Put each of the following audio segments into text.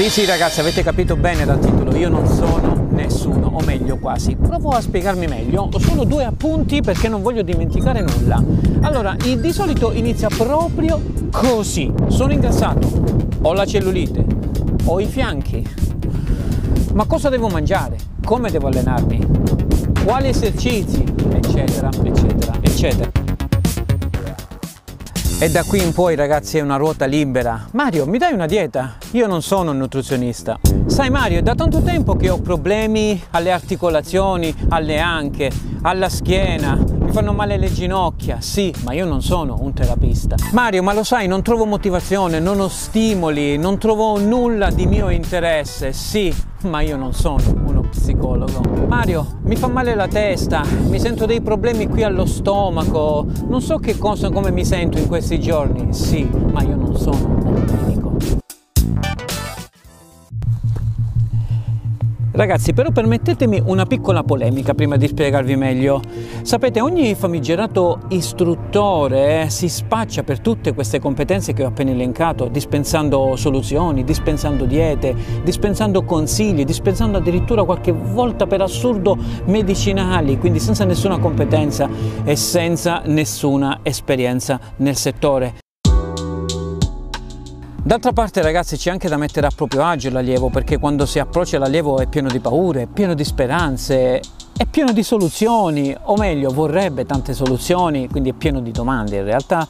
Sì, sì ragazzi, avete capito bene dal titolo, io non sono nessuno, o meglio quasi. Provo a spiegarmi meglio, ho solo due appunti perché non voglio dimenticare nulla. Allora, di solito inizia proprio così. Sono ingrassato, ho la cellulite, ho i fianchi. Ma cosa devo mangiare? Come devo allenarmi? Quali esercizi? Eccetera, eccetera, eccetera. E da qui in poi ragazzi è una ruota libera. Mario, mi dai una dieta? Io non sono un nutrizionista. Sai Mario, è da tanto tempo che ho problemi alle articolazioni, alle anche, alla schiena, mi fanno male le ginocchia, sì, ma io non sono un terapista. Mario, ma lo sai, non trovo motivazione, non ho stimoli, non trovo nulla di mio interesse, sì, ma io non sono uno psicologo. Mario, mi fa male la testa, mi sento dei problemi qui allo stomaco, non so che cosa, come mi sento in questi giorni, sì, ma io non sono un medico. Ragazzi, però permettetemi una piccola polemica prima di spiegarvi meglio. Sapete, ogni famigerato istruttore eh, si spaccia per tutte queste competenze che ho appena elencato, dispensando soluzioni, dispensando diete, dispensando consigli, dispensando addirittura qualche volta per assurdo medicinali, quindi senza nessuna competenza e senza nessuna esperienza nel settore. D'altra parte ragazzi c'è anche da mettere a proprio agio l'allievo perché quando si approccia l'allievo è pieno di paure, è pieno di speranze, è pieno di soluzioni, o meglio vorrebbe tante soluzioni, quindi è pieno di domande. In realtà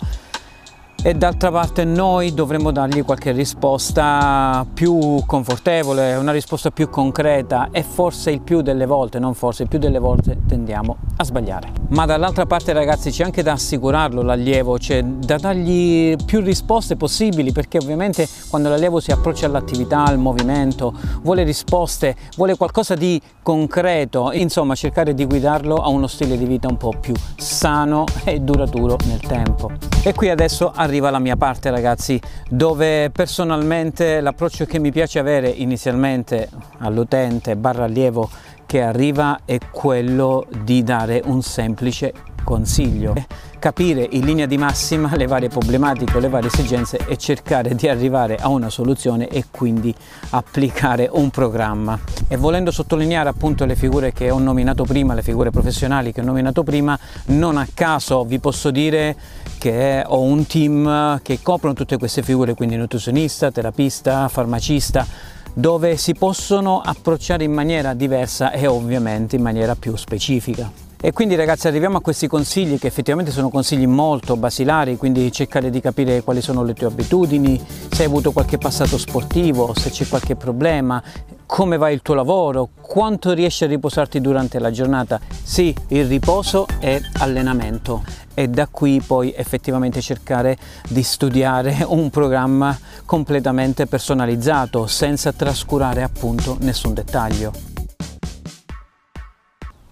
e d'altra parte noi dovremmo dargli qualche risposta più confortevole, una risposta più concreta e forse il più delle volte, non forse, il più delle volte tendiamo a sbagliare. Ma dall'altra parte ragazzi c'è anche da assicurarlo l'allievo, cioè da dargli più risposte possibili perché ovviamente quando l'allievo si approccia all'attività, al movimento, vuole risposte, vuole qualcosa di concreto, insomma cercare di guidarlo a uno stile di vita un po' più sano e duraturo nel tempo. E qui adesso arriva la mia parte ragazzi, dove personalmente l'approccio che mi piace avere inizialmente all'utente barra allievo che arriva è quello di dare un semplice consiglio capire in linea di massima le varie problematiche o le varie esigenze e cercare di arrivare a una soluzione e quindi applicare un programma. E volendo sottolineare appunto le figure che ho nominato prima, le figure professionali che ho nominato prima, non a caso vi posso dire che ho un team che coprono tutte queste figure, quindi nutrizionista, terapista, farmacista, dove si possono approcciare in maniera diversa e ovviamente in maniera più specifica. E quindi ragazzi arriviamo a questi consigli che effettivamente sono consigli molto basilari, quindi cercare di capire quali sono le tue abitudini, se hai avuto qualche passato sportivo, se c'è qualche problema, come va il tuo lavoro, quanto riesci a riposarti durante la giornata. Sì, il riposo è allenamento e da qui poi effettivamente cercare di studiare un programma completamente personalizzato senza trascurare appunto nessun dettaglio.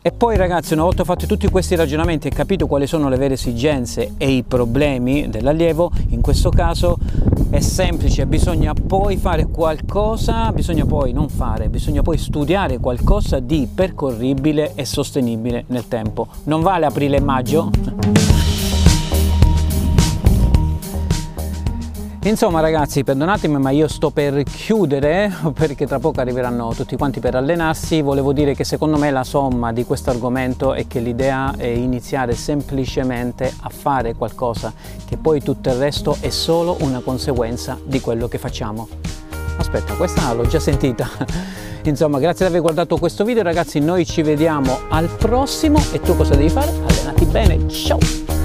E poi ragazzi, una volta fatti tutti questi ragionamenti e capito quali sono le vere esigenze e i problemi dell'allievo, in questo caso è semplice, bisogna poi fare qualcosa, bisogna poi non fare, bisogna poi studiare qualcosa di percorribile e sostenibile nel tempo. Non vale aprile e maggio? Insomma ragazzi perdonatemi ma io sto per chiudere perché tra poco arriveranno tutti quanti per allenarsi, volevo dire che secondo me la somma di questo argomento è che l'idea è iniziare semplicemente a fare qualcosa che poi tutto il resto è solo una conseguenza di quello che facciamo. Aspetta, questa l'ho già sentita. Insomma, grazie di aver guardato questo video ragazzi, noi ci vediamo al prossimo e tu cosa devi fare? Allenati bene, ciao!